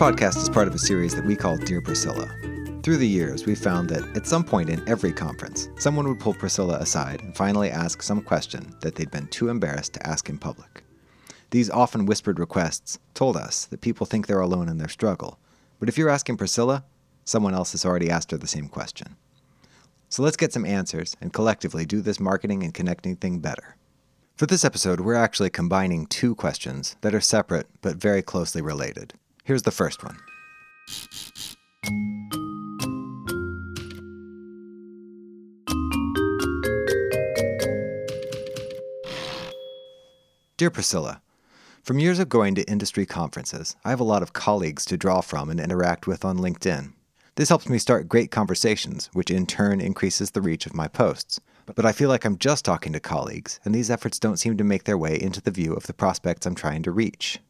podcast is part of a series that we call Dear Priscilla. Through the years, we've found that at some point in every conference, someone would pull Priscilla aside and finally ask some question that they'd been too embarrassed to ask in public. These often whispered requests told us that people think they're alone in their struggle, but if you're asking Priscilla, someone else has already asked her the same question. So let's get some answers and collectively do this marketing and connecting thing better. For this episode, we're actually combining two questions that are separate but very closely related. Here's the first one. Dear Priscilla, from years of going to industry conferences, I have a lot of colleagues to draw from and interact with on LinkedIn. This helps me start great conversations, which in turn increases the reach of my posts. But I feel like I'm just talking to colleagues, and these efforts don't seem to make their way into the view of the prospects I'm trying to reach.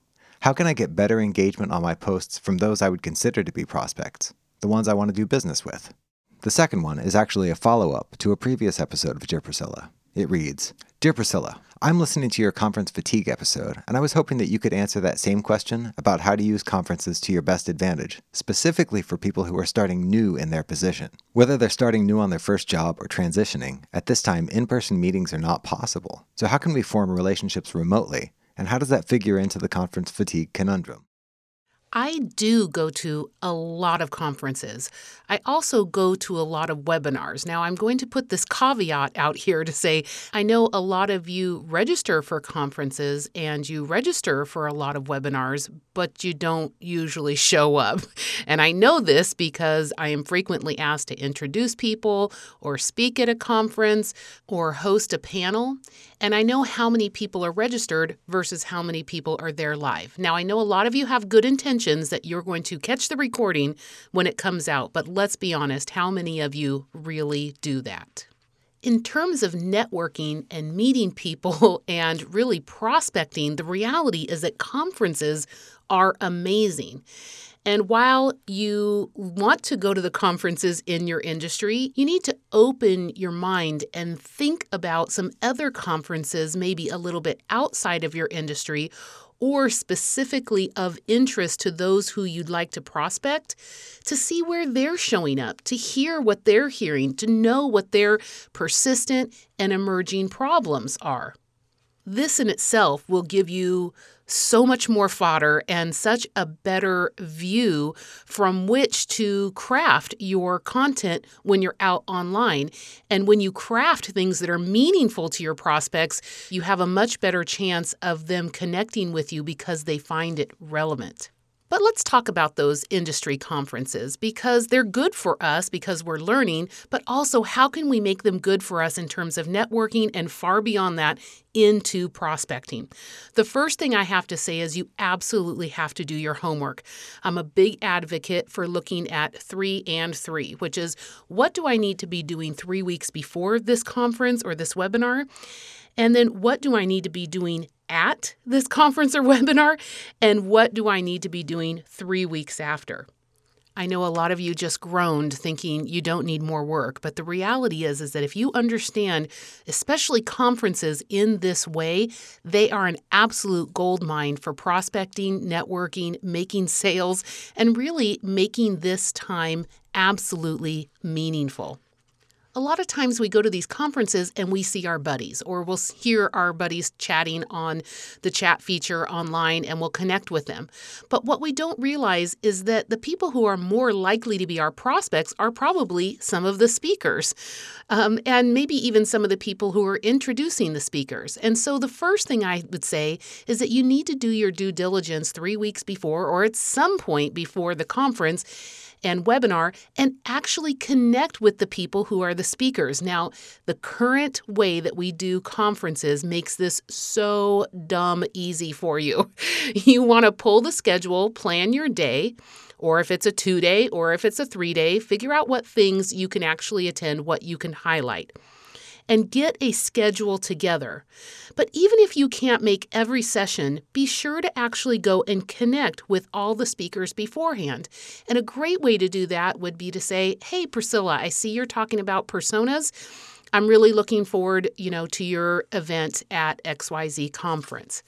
How can I get better engagement on my posts from those I would consider to be prospects, the ones I want to do business with? The second one is actually a follow up to a previous episode of Dear Priscilla. It reads Dear Priscilla, I'm listening to your conference fatigue episode, and I was hoping that you could answer that same question about how to use conferences to your best advantage, specifically for people who are starting new in their position. Whether they're starting new on their first job or transitioning, at this time, in person meetings are not possible. So, how can we form relationships remotely, and how does that figure into the conference fatigue conundrum? I do go to a lot of conferences. I also go to a lot of webinars. Now, I'm going to put this caveat out here to say I know a lot of you register for conferences and you register for a lot of webinars, but you don't usually show up. And I know this because I am frequently asked to introduce people or speak at a conference or host a panel. And I know how many people are registered versus how many people are there live. Now, I know a lot of you have good intentions that you're going to catch the recording when it comes out, but let's be honest, how many of you really do that? In terms of networking and meeting people and really prospecting, the reality is that conferences are amazing. And while you want to go to the conferences in your industry, you need to open your mind and think about some other conferences, maybe a little bit outside of your industry or specifically of interest to those who you'd like to prospect, to see where they're showing up, to hear what they're hearing, to know what their persistent and emerging problems are. This in itself will give you so much more fodder and such a better view from which to craft your content when you're out online. And when you craft things that are meaningful to your prospects, you have a much better chance of them connecting with you because they find it relevant. But let's talk about those industry conferences because they're good for us because we're learning, but also how can we make them good for us in terms of networking and far beyond that into prospecting? The first thing I have to say is you absolutely have to do your homework. I'm a big advocate for looking at three and three, which is what do I need to be doing three weeks before this conference or this webinar? And then what do I need to be doing at this conference or webinar? And what do I need to be doing three weeks after? I know a lot of you just groaned thinking you don't need more work, but the reality is is that if you understand especially conferences in this way, they are an absolute gold mine for prospecting, networking, making sales, and really making this time absolutely meaningful a lot of times we go to these conferences and we see our buddies, or we'll hear our buddies chatting on the chat feature online and we'll connect with them. But what we don't realize is that the people who are more likely to be our prospects are probably some of the speakers, um, and maybe even some of the people who are introducing the speakers. And so the first thing I would say is that you need to do your due diligence three weeks before or at some point before the conference and webinar and actually connect with the people who are the speakers. Now, the current way that we do conferences makes this so dumb easy for you. You want to pull the schedule, plan your day or if it's a two day, or if it's a three day, figure out what things you can actually attend, what you can highlight and get a schedule together. But even if you can't make every session, be sure to actually go and connect with all the speakers beforehand. And a great way to do that would be to say, "Hey Priscilla, I see you're talking about personas. I'm really looking forward, you know, to your event at XYZ conference."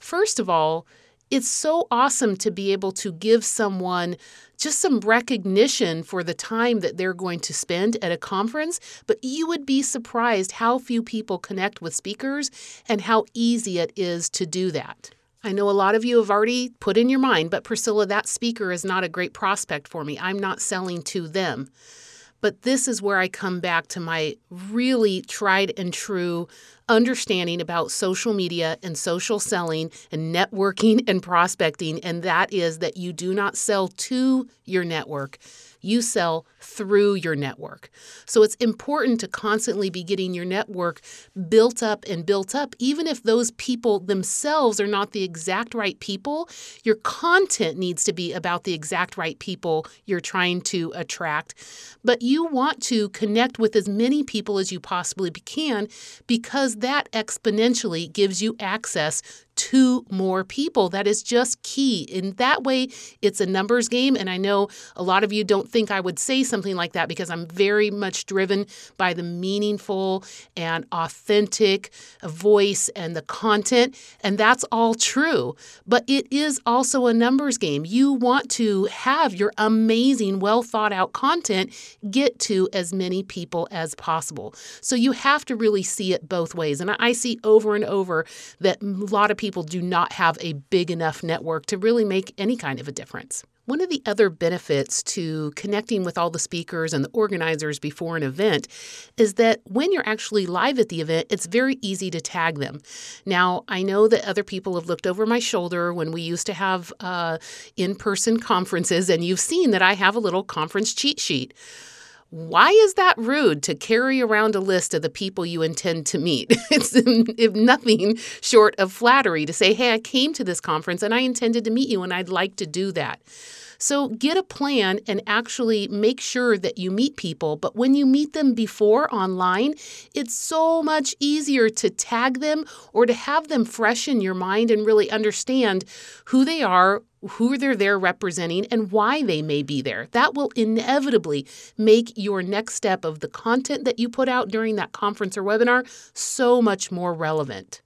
First of all, it's so awesome to be able to give someone just some recognition for the time that they're going to spend at a conference, but you would be surprised how few people connect with speakers and how easy it is to do that. I know a lot of you have already put in your mind, but Priscilla, that speaker is not a great prospect for me. I'm not selling to them. But this is where I come back to my really tried and true understanding about social media and social selling and networking and prospecting. And that is that you do not sell to your network, you sell through your network. So it's important to constantly be getting your network built up and built up, even if those people themselves are not the exact right people. Your content needs to be about the exact right people you're trying to attract. But you want to connect with as many people as you possibly can because that exponentially gives you access to more people. That is just key. In that way, it's a numbers game. And I know a lot of you don't think I would say something like that because I'm very much driven by the meaningful and authentic voice and the content. And that's all true. But it is also a numbers game. You want to have your amazing, well thought out content get to as many people as possible. So you have to really see it both ways. And I see over and over that a lot of people people do not have a big enough network to really make any kind of a difference. One of the other benefits to connecting with all the speakers and the organizers before an event is that when you're actually live at the event, it's very easy to tag them. Now, I know that other people have looked over my shoulder when we used to have uh, in person conferences, and you've seen that I have a little conference cheat sheet. Why is that rude to carry around a list of the people you intend to meet? it's if nothing short of flattery to say, hey, I came to this conference and I intended to meet you and I'd like to do that. So get a plan and actually make sure that you meet people. But when you meet them before online, it's so much easier to tag them or to have them fresh in your mind and really understand who they are, who they're there representing, and why they may be there. That will inevitably make your next step of the content that you put out during that conference or webinar so much more relevant.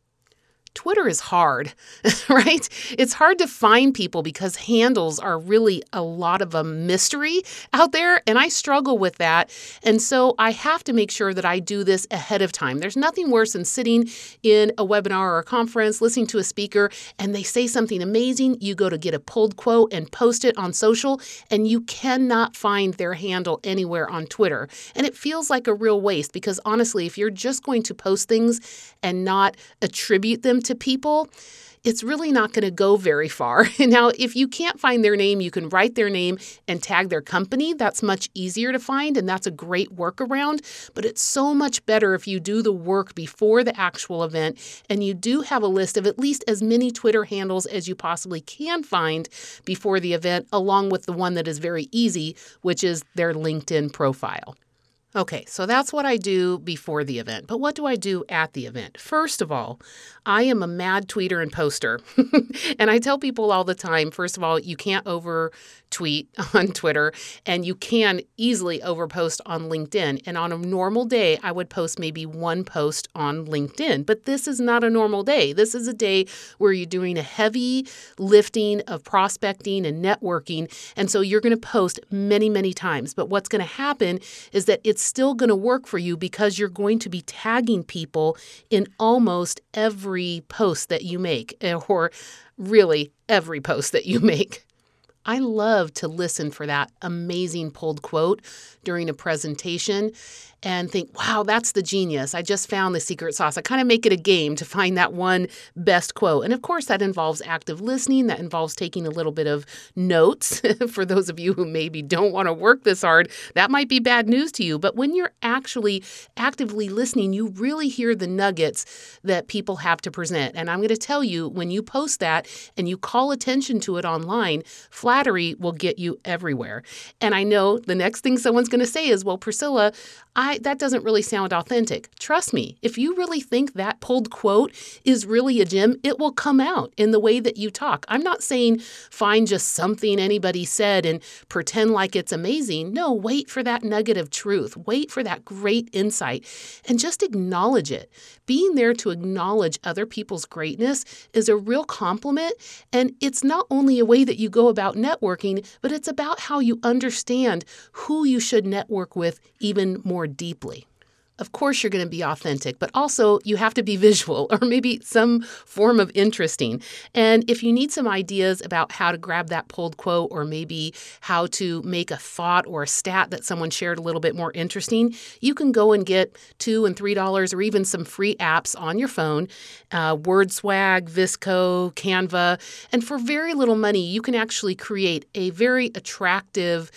Twitter is hard, right? It's hard to find people because handles are really a lot of a mystery out there, and I struggle with that. And so I have to make sure that I do this ahead of time. There's nothing worse than sitting in a webinar or a conference, listening to a speaker, and they say something amazing. You go to get a pulled quote and post it on social, and you cannot find their handle anywhere on Twitter. And it feels like a real waste because honestly, if you're just going to post things and not attribute them to people, it's really not going to go very far. now, if you can't find their name, you can write their name and tag their company. That's much easier to find, and that's a great workaround. But it's so much better if you do the work before the actual event and you do have a list of at least as many Twitter handles as you possibly can find before the event, along with the one that is very easy, which is their LinkedIn profile. Okay, so that's what I do before the event. But what do I do at the event? First of all, I am a mad tweeter and poster. and I tell people all the time first of all, you can't over tweet on Twitter and you can easily overpost on LinkedIn. And on a normal day, I would post maybe one post on LinkedIn. But this is not a normal day. This is a day where you're doing a heavy lifting of prospecting and networking. And so you're going to post many, many times. But what's going to happen is that it's still going to work for you because you're going to be tagging people in almost every post that you make, eh, or really every post that you make. I love to listen for that amazing pulled quote during a presentation and think, wow, that's the genius. I just found the secret sauce. I kind of make it a game to find that one best quote. And of course, that involves active listening, that involves taking a little bit of notes. For those of you who maybe don't want to work this hard, that might be bad news to you. But when you're actually actively listening, you really hear the nuggets that people have to present. And I'm going to tell you, when you post that and you call attention to it online, flattery will get you everywhere. And I know the next thing someone's going to say is, well, Priscilla, I that doesn't really sound authentic. Trust me, if you really think that pulled quote is really a gem, it will come out in the way that you talk. I'm not saying find just something anybody said and pretend like it's amazing. No, wait for that nugget of truth. Wait for that great insight and just acknowledge it. Being there to acknowledge other people's greatness is a real compliment and it's not only a way that you go about networking, but it's about how you understand who you should network with even more deeply. Of course, you're going to be authentic, but also you have to be visual or maybe some form of interesting. And if you need some ideas about how to grab that pulled quote or maybe how to make a thought or a stat that someone shared a little bit more interesting, you can go and get two and three dollars or even some free apps on your phone uh, WordSwag, VSCO, Canva. And for very little money, you can actually create a very attractive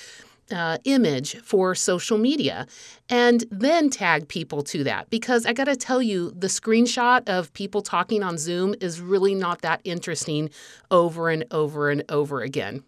uh, image for social media and then tag people to that because I got to tell you, the screenshot of people talking on Zoom is really not that interesting over and over and over again.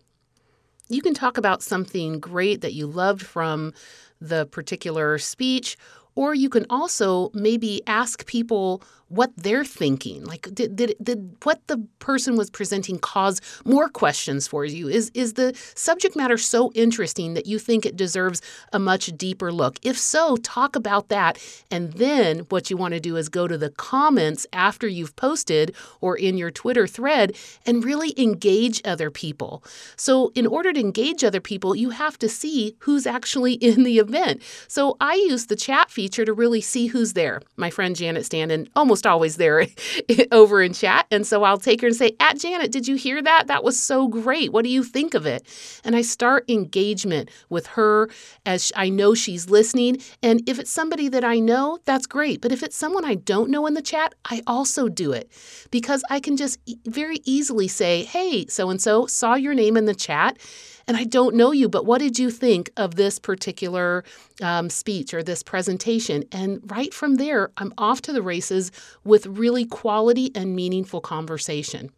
You can talk about something great that you loved from the particular speech, or you can also maybe ask people what they're thinking. Like, did, did, did what the person was presenting cause more questions for you? Is, is the subject matter so interesting that you think it deserves a much deeper look? If so, talk about that. And then what you want to do is go to the comments after you've posted or in your Twitter thread and really engage other people. So, in order to engage other people, you have to see who's actually in the event. So, I use the chat feature to really see who's there. My friend Janet Standen almost almost always there over in chat. And so I'll take her and say, At Janet, did you hear that? That was so great. What do you think of it? And I start engagement with her as I know she's listening. And if it's somebody that I know, that's great. But if it's someone I don't know in the chat, I also do it because I can just very easily say, Hey, so and so, saw your name in the chat and I don't know you, but what did you think of this particular um, speech or this presentation? And right from there, I'm off to the races with really quality and meaningful conversation.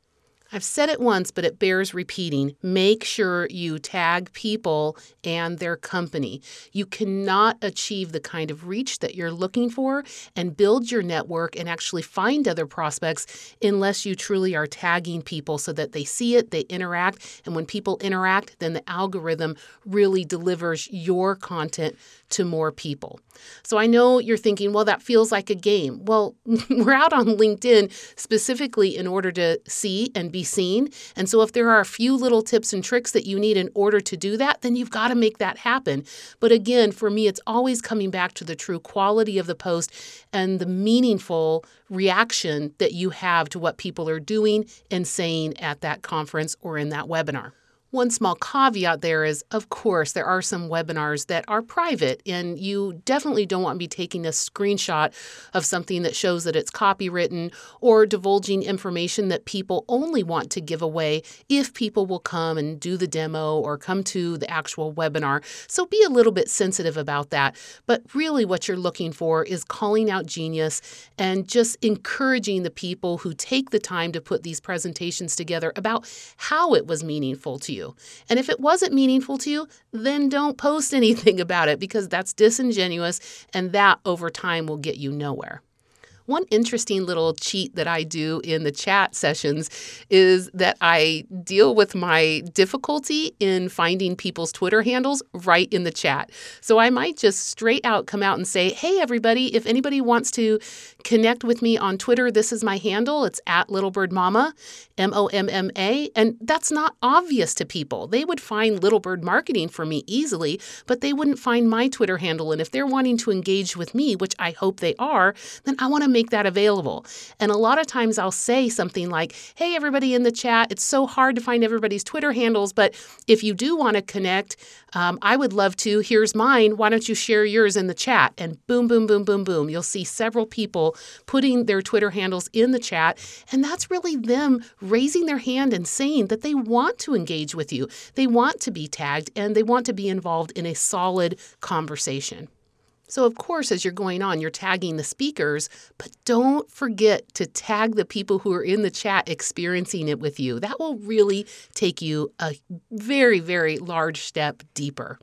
I've said it once, but it bears repeating. Make sure you tag people and their company. You cannot achieve the kind of reach that you're looking for and build your network and actually find other prospects unless you truly are tagging people so that they see it, they interact. And when people interact, then the algorithm really delivers your content to more people. So I know you're thinking, well, that feels like a game. Well, we're out on LinkedIn specifically in order to see and be seen. And so if there are a few little tips and tricks that you need in order to do that, then you've got to make that happen. But again, for me, it's always coming back to the true quality of the post and the meaningful reaction that you have to what people are doing and saying at that conference or in that webinar. One small caveat there is, of course, there are some webinars that are private, and you definitely don't want to be taking a screenshot of something that shows that it's copywritten or divulging information that people only want to give away if people will come and do the demo or come to the actual webinar. So be a little bit sensitive about that. But really, what you're looking for is calling out genius and just encouraging the people who take the time to put these presentations together about how it was meaningful to you you. And if it wasn't meaningful to you, then don't post anything about it because that's disingenuous and that over time will get you nowhere. One interesting little cheat that I do in the chat sessions is that I deal with my difficulty in finding people's Twitter handles right in the chat. So I might just straight out come out and say, hey, everybody, if anybody wants to connect with me on Twitter, this is my handle. It's at LittleBirdMama, M O M M A. And that's not obvious to people. They would find Little Bird Marketing for me easily, but they wouldn't find my Twitter handle. And if they're wanting to engage with me, which I hope they are, then I want to make make that available. And a lot of times I'll say something like, hey, everybody in the chat, it's so hard to find everybody's Twitter handles, but if you do want to connect, um, I would love to. Here's mine. Why don't you share yours in the chat? And boom, boom, boom, boom, boom. You'll see several people putting their Twitter handles in the chat. And that's really them raising their hand and saying that they want to engage with you. They want to be tagged and they want to be involved in a solid conversation. So, of course, as you're going on, you're tagging the speakers, but don't forget to tag the people who are in the chat experiencing it with you. That will really take you a very, very large step deeper.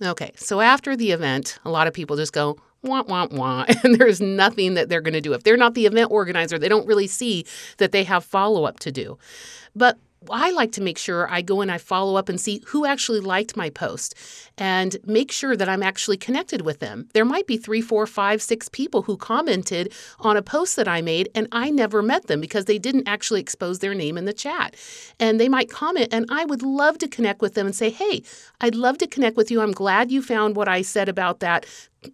Okay, so after the event, a lot of people just go, wah, wah, wah, and there's nothing that they're going to do. If they're not the event organizer, they don't really see that they have follow up to do. But I like to make sure I go and I follow up and see who actually liked my post and make sure that I'm actually connected with them. There might be three, four, five, six people who commented on a post that I made and I never met them because they didn't actually expose their name in the chat. And they might comment and I would love to connect with them and say, hey, I'd love to connect with you. I'm glad you found what I said about that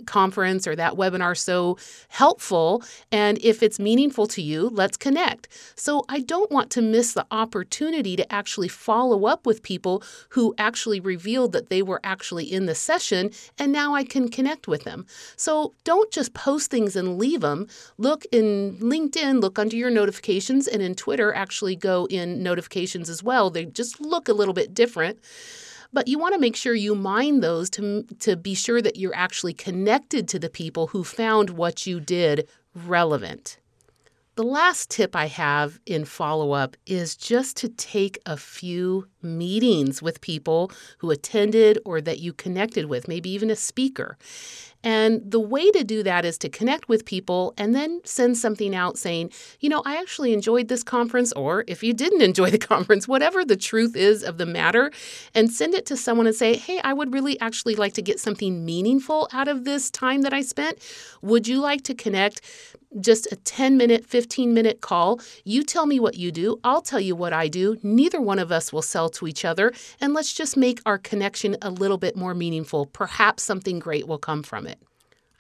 conference or that webinar so helpful. And if it's meaningful to you, let's connect. So I don't want to miss the opportunity to actually follow up with people who actually revealed that they were actually in the session and now I can connect with them. So don't just post things and leave them. Look in LinkedIn, look under your notifications, and in Twitter, actually go in notifications as well. They just look a little bit different. But you want to make sure you mine those to, to be sure that you're actually connected to the people who found what you did relevant. The last tip I have in follow up is just to take a few meetings with people who attended or that you connected with, maybe even a speaker. And the way to do that is to connect with people and then send something out saying, you know, I actually enjoyed this conference, or if you didn't enjoy the conference, whatever the truth is of the matter, and send it to someone and say, hey, I would really actually like to get something meaningful out of this time that I spent. Would you like to connect? just a 10 minute, 15 minute call. You tell me what you do, I'll tell you what I do. Neither one of us will sell to each other, and let's just make our connection a little bit more meaningful. Perhaps something great will come from it.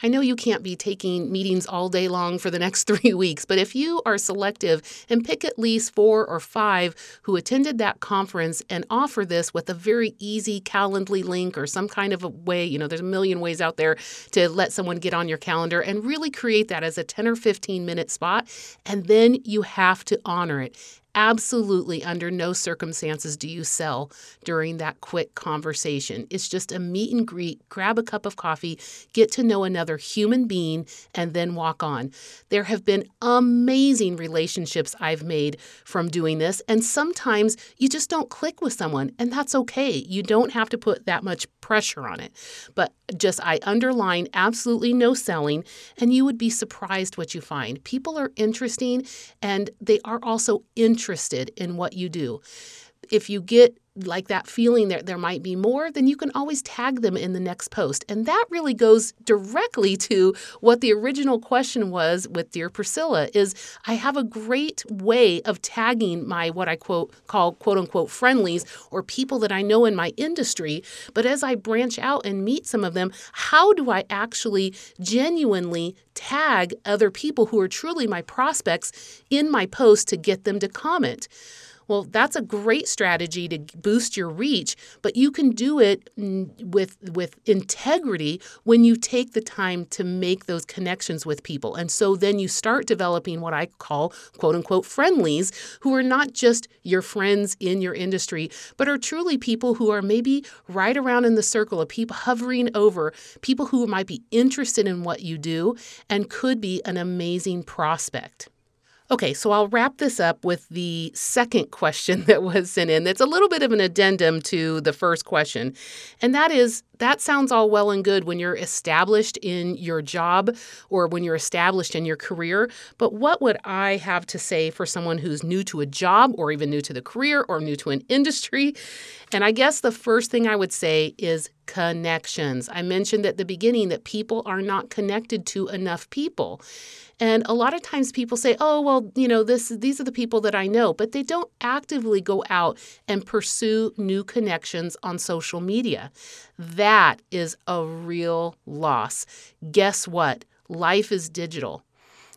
I know you can't be taking meetings all day long for the next three weeks, but if you are selective and pick at least four or five who attended that conference and offer this with a very easy Calendly link or some kind of a way, you know, there's a million ways out there to let someone get on your calendar and really create that as a 10 or 15 minute spot. And then you have to honor it. Absolutely, under no circumstances do you sell during that quick conversation. It's just a meet and greet, grab a cup of coffee, get to know another human being, and then walk on. There have been amazing relationships I've made from doing this, and sometimes you just don't click with someone, and that's okay. You don't have to put that much pressure on it. But just I underline absolutely no selling, and you would be surprised what you find. People are interesting, and they are also interested in what you do. If you get like that feeling that there might be more, then you can always tag them in the next post. And that really goes directly to what the original question was with Dear Priscilla is I have a great way of tagging my what I quote call quote unquote friendlies or people that I know in my industry. But as I branch out and meet some of them, how do I actually genuinely tag other people who are truly my prospects in my post to get them to comment? Well, that's a great strategy to boost your reach, but you can do it with with integrity when you take the time to make those connections with people. And so then you start developing what I call quote unquote friendlies who are not just your friends in your industry, but are truly people who are maybe right around in the circle of people hovering over people who might be interested in what you do and could be an amazing prospect. Okay, so I'll wrap this up with the second question that was sent in. That's a little bit of an addendum to the first question. And that is that sounds all well and good when you're established in your job or when you're established in your career. But what would I have to say for someone who's new to a job or even new to the career or new to an industry? And I guess the first thing I would say is connections. I mentioned at the beginning that people are not connected to enough people. And a lot of times people say, "Oh, well, you know, this these are the people that I know," but they don't actively go out and pursue new connections on social media. That is a real loss. Guess what? Life is digital.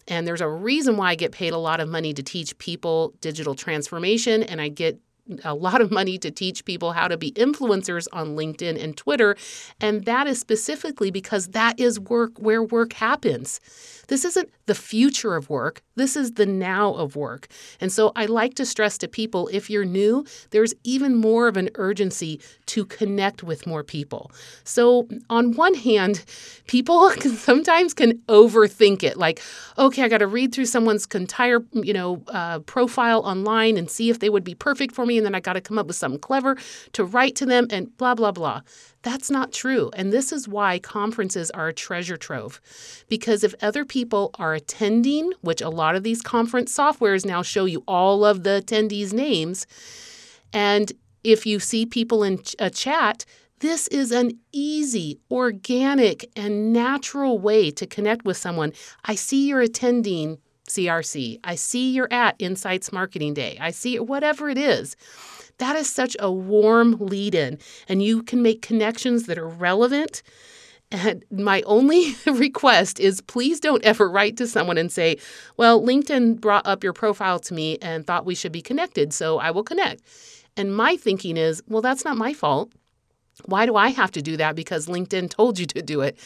And there's a reason why I get paid a lot of money to teach people digital transformation and I get a lot of money to teach people how to be influencers on LinkedIn and Twitter. And that is specifically because that is work where work happens. This isn't the future of work. This is the now of work. And so I like to stress to people if you're new, there's even more of an urgency to connect with more people. So, on one hand, people can, sometimes can overthink it like, okay, I got to read through someone's entire, you know, uh, profile online and see if they would be perfect for me. And then I got to come up with something clever to write to them and blah, blah, blah. That's not true. And this is why conferences are a treasure trove. Because if other people are attending, which a lot of these conference softwares now show you all of the attendees' names, and if you see people in a chat, this is an easy, organic, and natural way to connect with someone. I see you're attending CRC. I see you're at Insights Marketing Day. I see whatever it is. That is such a warm lead in, and you can make connections that are relevant. And my only request is please don't ever write to someone and say, Well, LinkedIn brought up your profile to me and thought we should be connected, so I will connect. And my thinking is, Well, that's not my fault. Why do I have to do that? Because LinkedIn told you to do it.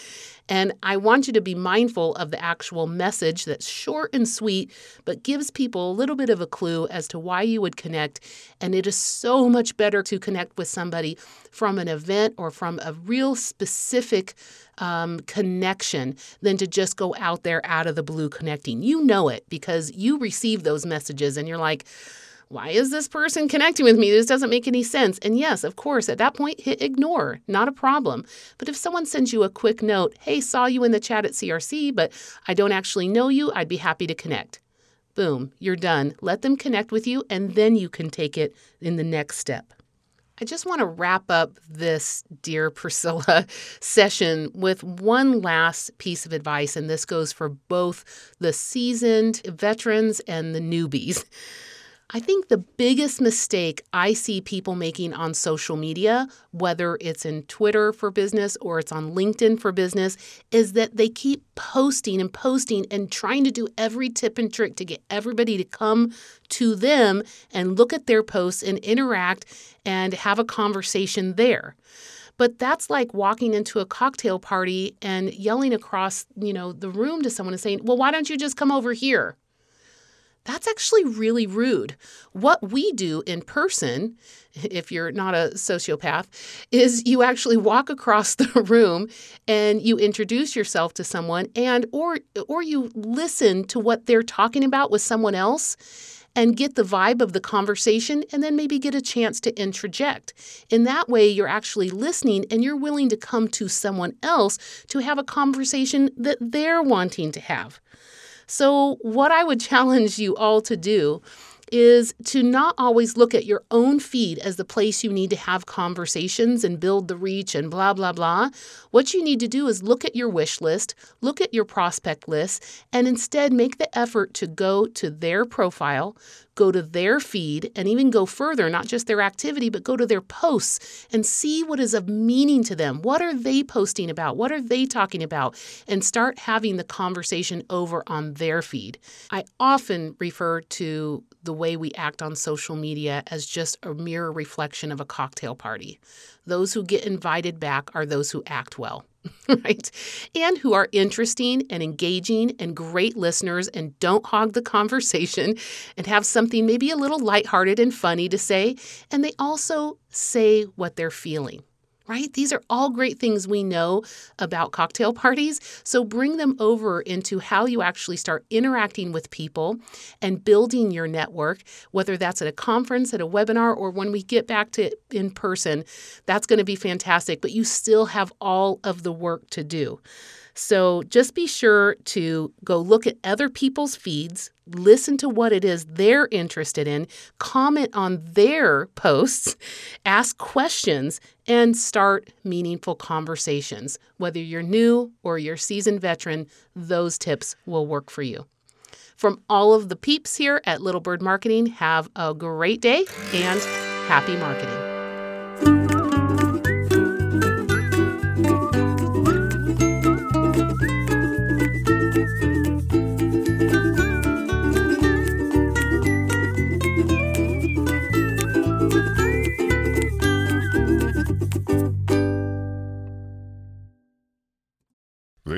And I want you to be mindful of the actual message that's short and sweet, but gives people a little bit of a clue as to why you would connect. And it is so much better to connect with somebody from an event or from a real specific um, connection than to just go out there out of the blue connecting. You know it because you receive those messages and you're like, why is this person connecting with me? This doesn't make any sense. And yes, of course, at that point, hit ignore, not a problem. But if someone sends you a quick note, hey, saw you in the chat at CRC, but I don't actually know you, I'd be happy to connect. Boom, you're done. Let them connect with you, and then you can take it in the next step. I just want to wrap up this Dear Priscilla session with one last piece of advice, and this goes for both the seasoned veterans and the newbies. I think the biggest mistake I see people making on social media, whether it's in Twitter for business or it's on LinkedIn for business, is that they keep posting and posting and trying to do every tip and trick to get everybody to come to them and look at their posts and interact and have a conversation there. But that's like walking into a cocktail party and yelling across, you know, the room to someone and saying, "Well, why don't you just come over here?" That's actually really rude. What we do in person, if you're not a sociopath, is you actually walk across the room and you introduce yourself to someone and or or you listen to what they're talking about with someone else and get the vibe of the conversation and then maybe get a chance to interject. In that way, you're actually listening and you're willing to come to someone else to have a conversation that they're wanting to have. So, what I would challenge you all to do is to not always look at your own feed as the place you need to have conversations and build the reach and blah, blah, blah. What you need to do is look at your wish list, look at your prospect list, and instead make the effort to go to their profile, go to their feed and even go further, not just their activity, but go to their posts and see what is of meaning to them. What are they posting about? What are they talking about? And start having the conversation over on their feed. I often refer to the way we act on social media as just a mirror reflection of a cocktail party. Those who get invited back are those who act well. right? And who are interesting and engaging and great listeners and don't hog the conversation and have something maybe a little lighthearted and funny to say. And they also say what they're feeling right? These are all great things we know about cocktail parties. So bring them over into how you actually start interacting with people and building your network, whether that's at a conference, at a webinar, or when we get back to in person. That's going to be fantastic, but you still have all of the work to do. So just be sure to go look at other people's feeds, listen to what it is they're interested in, comment on their posts, ask questions, and start meaningful conversations. Whether you're new or you're seasoned veteran, those tips will work for you. From all of the peeps here at Little Bird Marketing, have a great day and happy marketing.